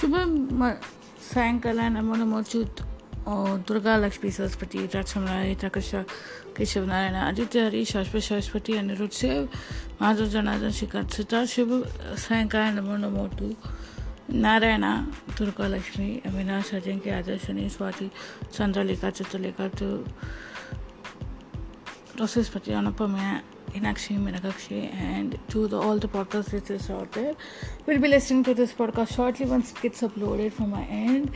शुभ सायकाल नमो नमो च्युत दुर्गा, लक्ष्मी, सरस्वती राजसमराय तकशा केशवनारायण आदित्य हरि शाश्वत सरस्वती, अनिरुद्ध से माधव, जनार्दन, शिखर सीता शुभ सायंकाल नमो नमो टू नारायण, दुर्गा, लक्ष्मी, अविनाश अजिंक्य आदर्शनी स्वाति, चंद्रलेखा, चतुर्लेखा तो रोसेस्पति अनुपमया Inakshi Minakakshi and to the, all the podcast listeners out there. We'll be listening to this podcast shortly once it gets uploaded from my end.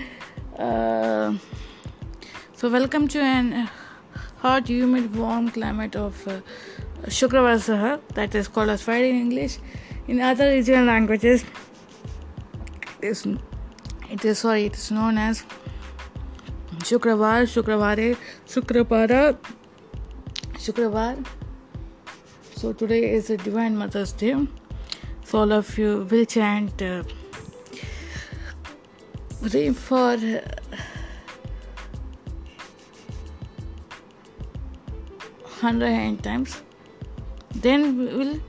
Uh, so welcome to an hot, humid, warm climate of uh, Shukravar that is called as Friday in English. In other regional languages, it is, it is sorry, it is known as Shukravar, Shukravare, Shukrapara, Shukravar. So today is a Divine Mother's Day. So all of you will chant uh, pray for hundred and times. Then we will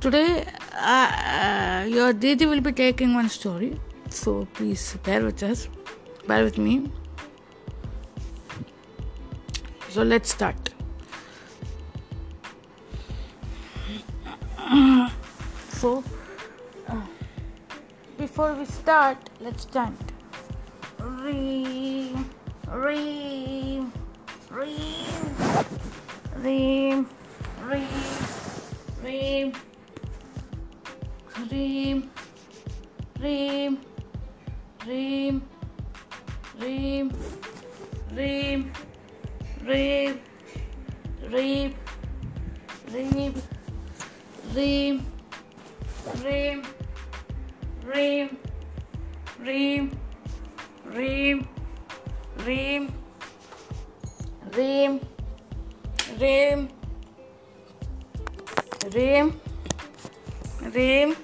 today uh, uh, your Didi will be taking one story. So please bear with us, bear with me. So let's start. So uh, before we start, let's chant. Re, re, re, re, re, re, re, re, re, re, re, re, re, re, re, Reem, reem, reem, reem, reem, reem, reem, reem, reem,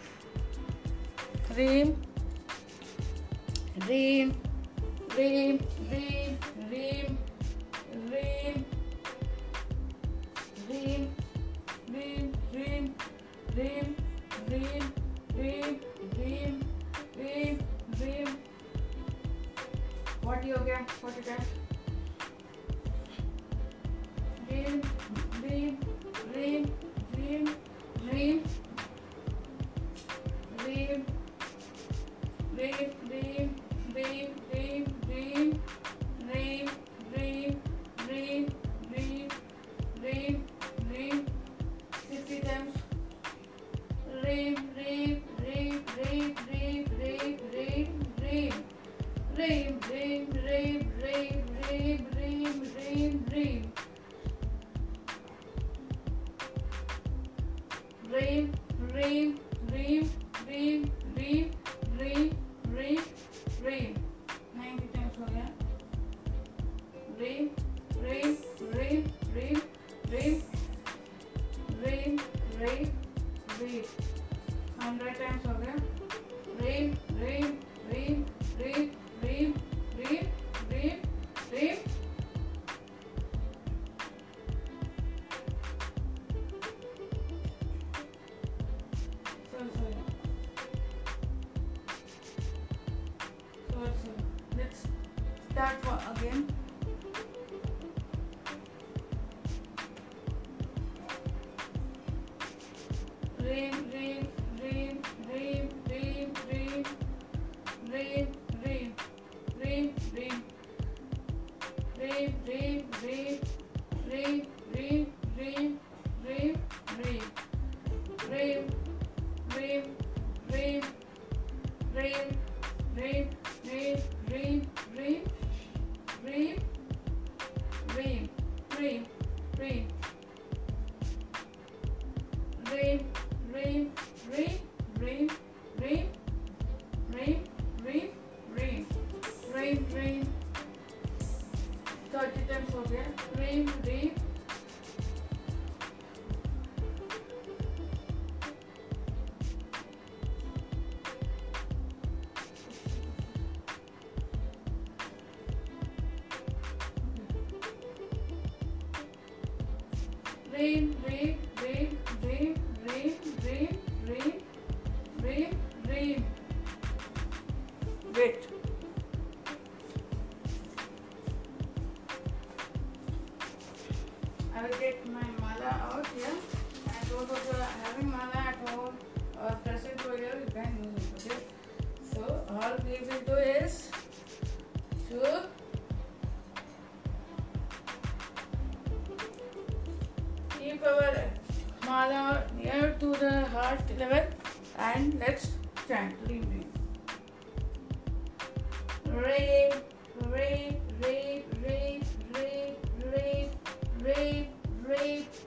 reem, reem, reem, reem, reem, reem, reem, reem, reem, reem. भी हो गया photograph dream dream dream dream dream dream dream rim rim rim rim rim rim rim rim ninety times हो गया rim rim rim rim rim rim rim rim hundred times हो dream, dream, dream, dream, dream, dream, dream, dream. Dream, dream, dream, dream, dream, dream, dream, dream, dream, dream. Thirty times हो गया. Dream, our mala near to the heart level and let's gently breathe. Breathe, breathe, breathe, breathe, breathe, breathe, breathe, breathe.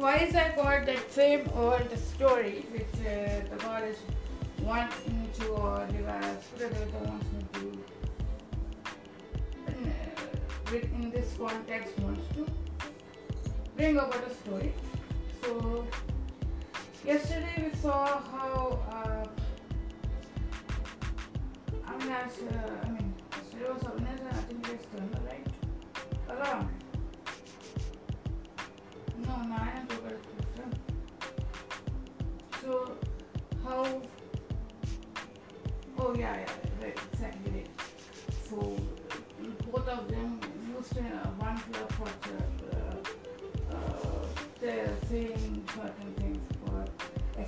Twice I got that same old story, which uh, the goddess wants me to, or the Spirit wants me to, uh, in this context, wants to bring about a story. So yesterday we saw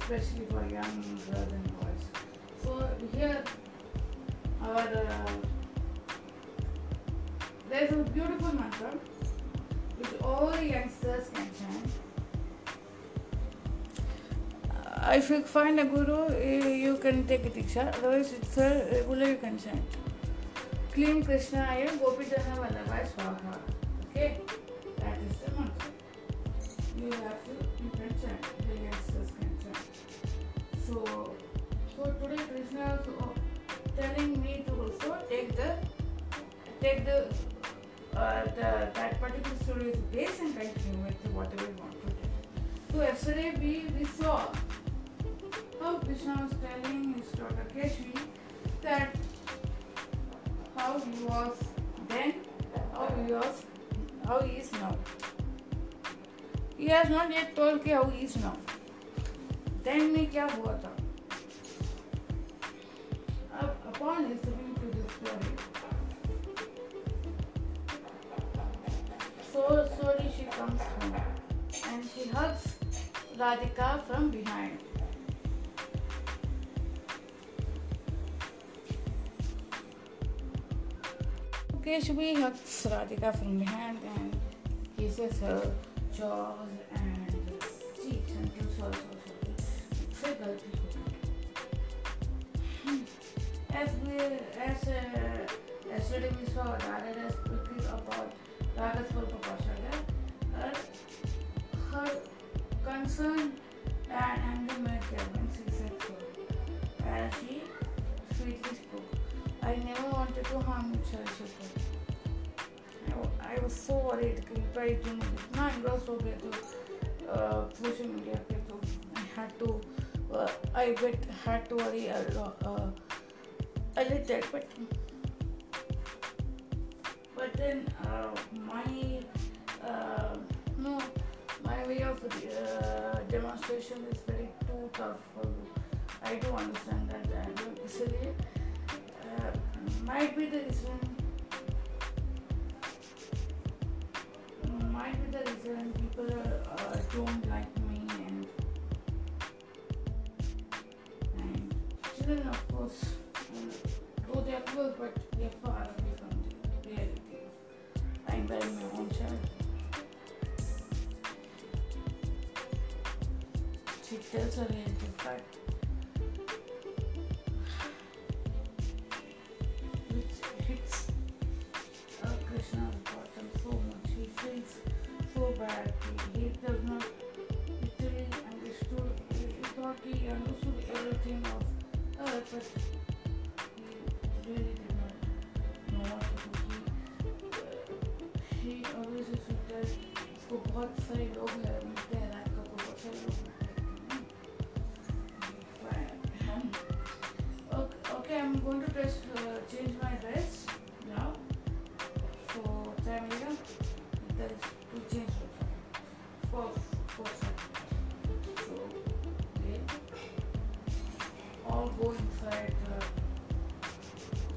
especially for young girls and boys. So here, our uh, there's a beautiful mantra which all youngsters can chant. Uh, if you find a guru, eh, you can take a diksha. Otherwise, it's a regular you can chant. Klim Krishna Aya Gopijana Vallabhai Swaha. Okay, that is the mantra. You have to, you can chant. The youngsters can. So, so today Krishna is uh, telling me to also take the take the uh, the, that particular story is base and continue with whatever you want to do. So yesterday we, we saw how Krishna was telling his daughter Keshvi that how he was then, how he was, how he is now. He has not yet told how he is now. Then में क्या हुआ था? Up- Upon listening to this story, So slowly she comes home and she hugs Radhika from behind. Keshvi hugs Radhika from behind and kisses her jaws and cheeks and gives her say गलती As we as uh, yesterday we saw Radha has speaking about Radha's Purpapashaya, her, her concern and anger made Kevin she said so. As she sweetly spoke. I never wanted to harm Charishita. I, was so worried कि भाई तुम इतना engrossed हो गए तो social media पे तो I had to uh, I bit had to worry a, uh, a little, but but then uh, my uh, no my way of uh, demonstration is very too tough for me. I do understand that and do easily. might be the reason. Might be the reason people don't like me. But they are far away from the I'm bearing my own child. She tells her but I'm going to just uh, change my dress now. So, time again. That is to change for for So, okay. All go inside. Uh,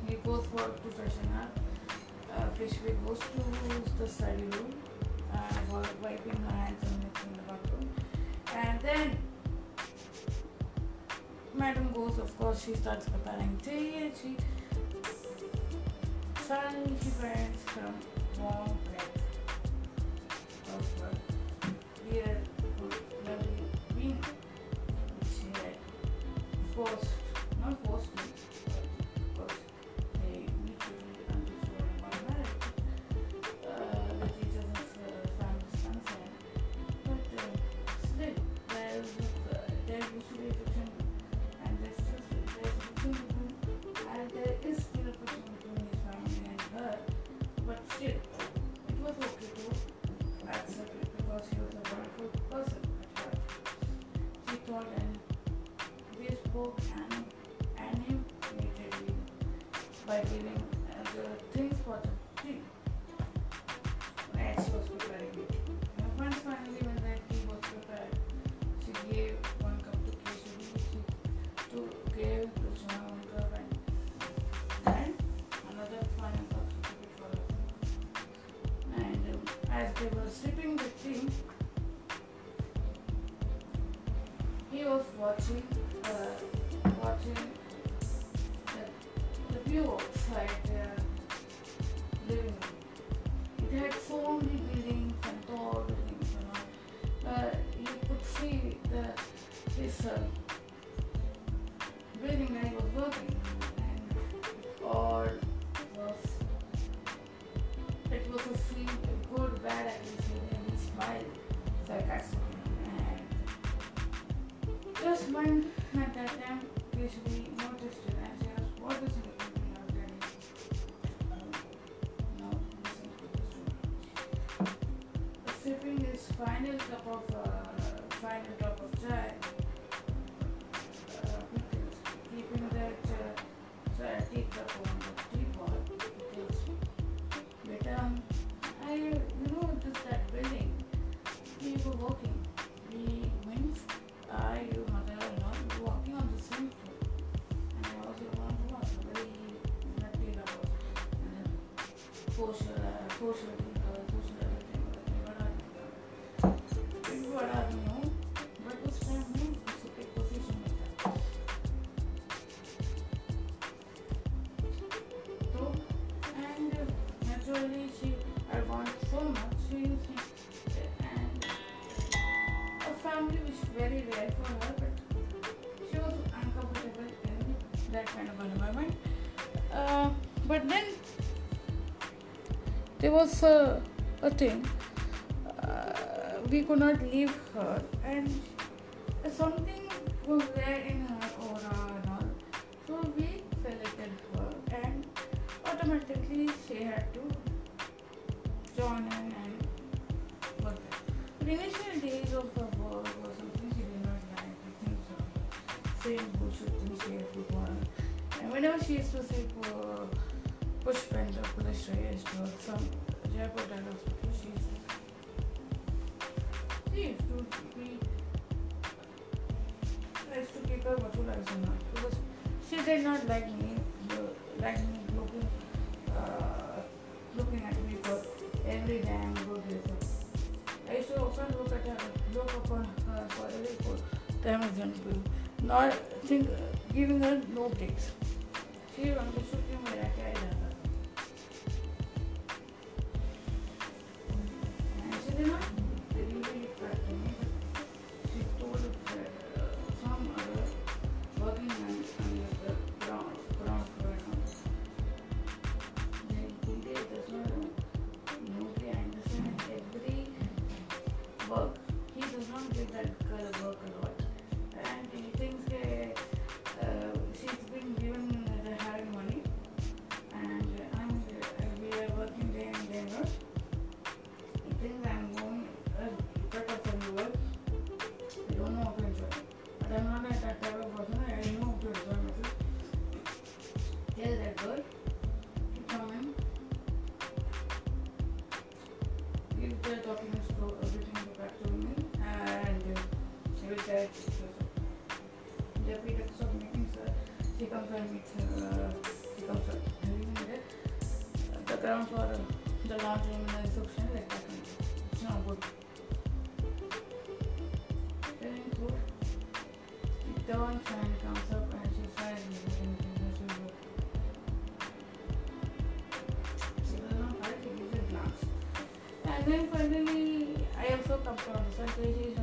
he goes for professional. fashion. Uh, Peshwe goes to the study room. Uh, wiping her hands and in the bathroom. And then madam goes, of course, she starts preparing tea and she suddenly she parents from more by giving one. that kind of environment. Uh, but then there was a, a thing uh, we could not leave her, and something was there in her aura and all. So we selected her, and automatically she had to join whenever she used to see uh, Pushpendra Kuleshra used to some Jaipur hospital, she used to, she used to be, I used to keep her but I was not because she did not like me, like me looking, uh, looking at me for every damn good reason. I used to often look at her, look upon her for every good time I was not think, uh, giving her no breaks. Sí, lo han visto que me da. Dawn signed the Council of Financial Societies within the business group. And then finally, I also come from the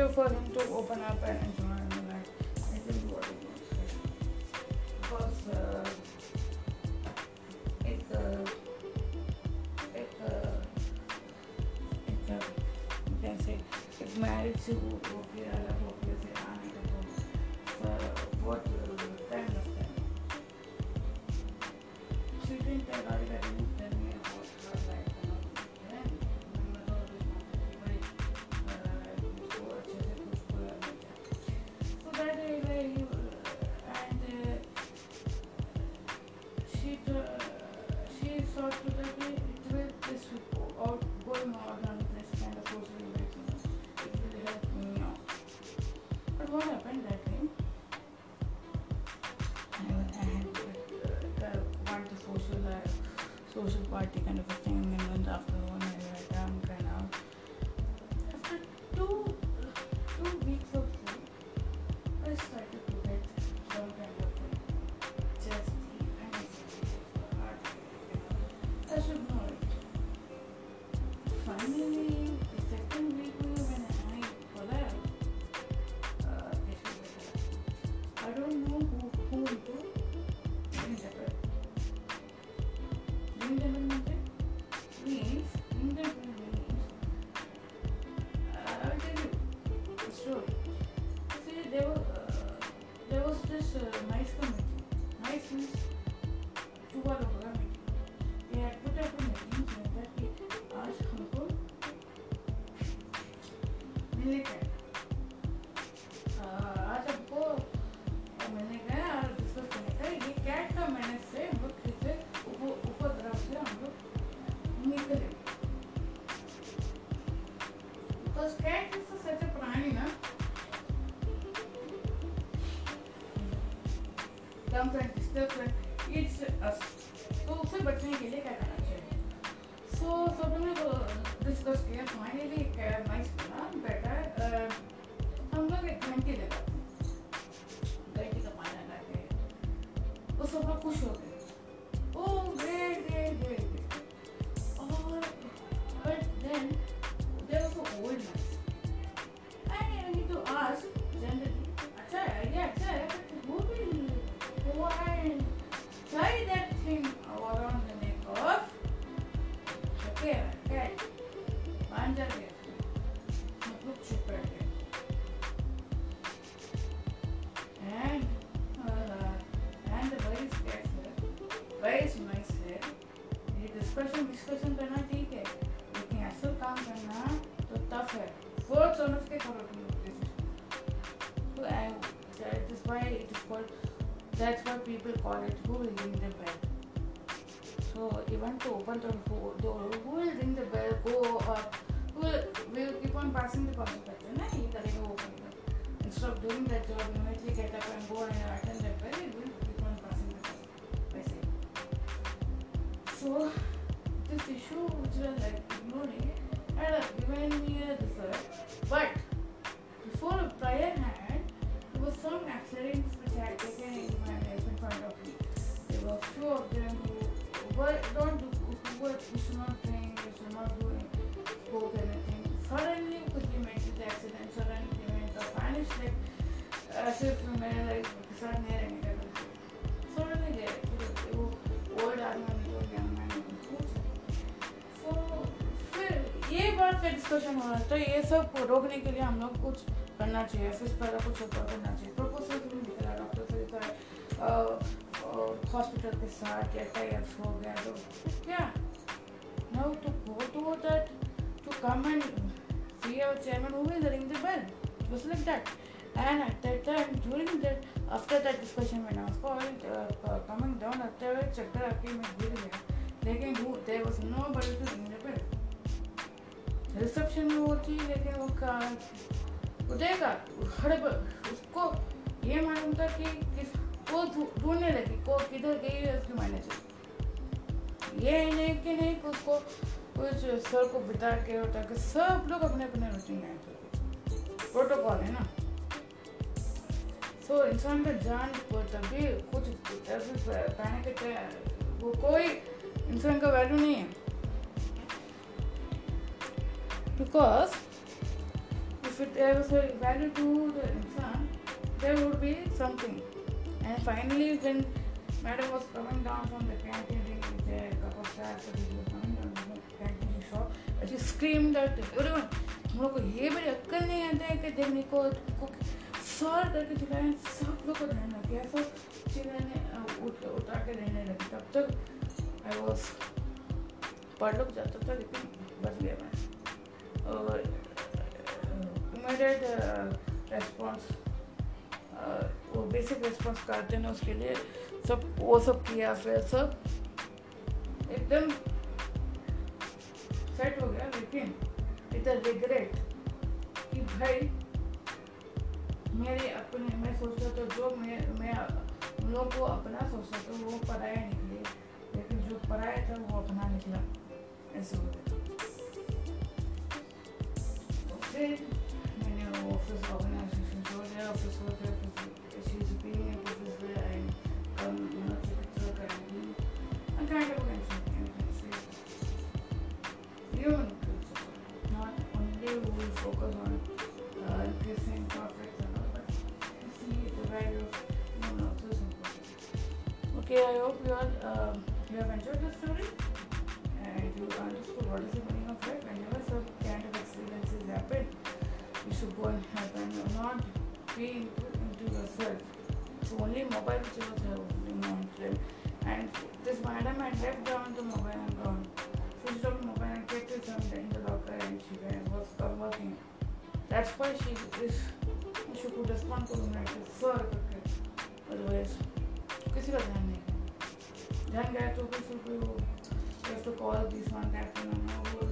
to for them to open up and enjoy and like I think what it was because uh, it uh, it uh, it uh, you can say it married to Opia. Amen. of doing that job, immediately get up and go and attend that bell, it will become passing the time. So, this issue which was like ignoring had given me a result, but before a prior hand, there were some accidents which I had taken in my life in front of me. There were few of them who were don't do, who were who should not drink, who should not do coke anything. Suddenly, quickly met with the accident. Suddenly साथ नहीं रहने का फिर वो आदमी हो गया मैंने फिर ये बात डिस्कशन तो ये सब रोकने के लिए हम लोग कुछ करना चाहिए। फिर पहला कुछ ऊपर करना चाहिए। प्रपोजल भी निकला डॉक्टर से तो हॉस्पिटल के साथ या टाइप हो गया तो क्या? नो तो go to that to come and see our chairman who is ring was like that and at that time during that after that discussion when I was called uh, uh, coming down after a चक्कर आके मैं गिर गया लेकिन there was nobody to ring the bell reception में वो थी लेकिन वो का वो देखा हड़ब उसको ये मालूम था कि किस वो ढूँढने लगी को किधर गई है उसकी से ये नहीं कि नहीं कि उसको कुछ सर को बिता के हो ताकि सब लोग अपने अपने रूटीन में प्रोटोकॉल है ना? सो इंसान का जान पर तभी कुछ ऐसे पहने के वो कोई इंसान का वैल्यू नहीं है। Because if it value to the इंसान there would be something and finally when madam was coming down from the canteen cup shop I just scream that लोग को ये बड़ी अक्ल नहीं आता है कि देखने को सर करके चिल्लाए। सब लोग को ध्यान रखे सब चिल्लाने उठ के रहने लगे। तब तक आई वॉज़ पढ़ लोग जाता था लेकिन बच गया मैं। और इमीडिएट रेस्पॉन्स वो बेसिक रेस्पॉन्स करते हैं उसके लिए। सब, वो सब किया, फिर सब एकदम सेट हो गया, लेकिन विद रिग्रेट कि भाई मेरे अपने, मैं सोचता था जो मैं मैं लोग को अपना सोचता था, वो पराया निकले। लेकिन जो पराया था, वो अपना निकला। ऐसे हो गया। फिर मैंने ऑफ़िस ऑर्गेनाइजेशन छोड़ दिया। Office and I'm kind of will focus on uh, increasing and all, but see the value of important. Okay, I hope you all uh, you have enjoyed the story and you understood what is the meaning of life. Whenever some kind of experiences happen, you should go and help and not be into, into yourself. So only mobile which was helping. And this madam had left down the mobile and gone. Switched off mobile and kept it in the locker and she working That's why she is she could respond to him like this, sir करके otherwise किसी का ध्यान नहीं ध्यान गया तो किसी को you have to call this one that one and वो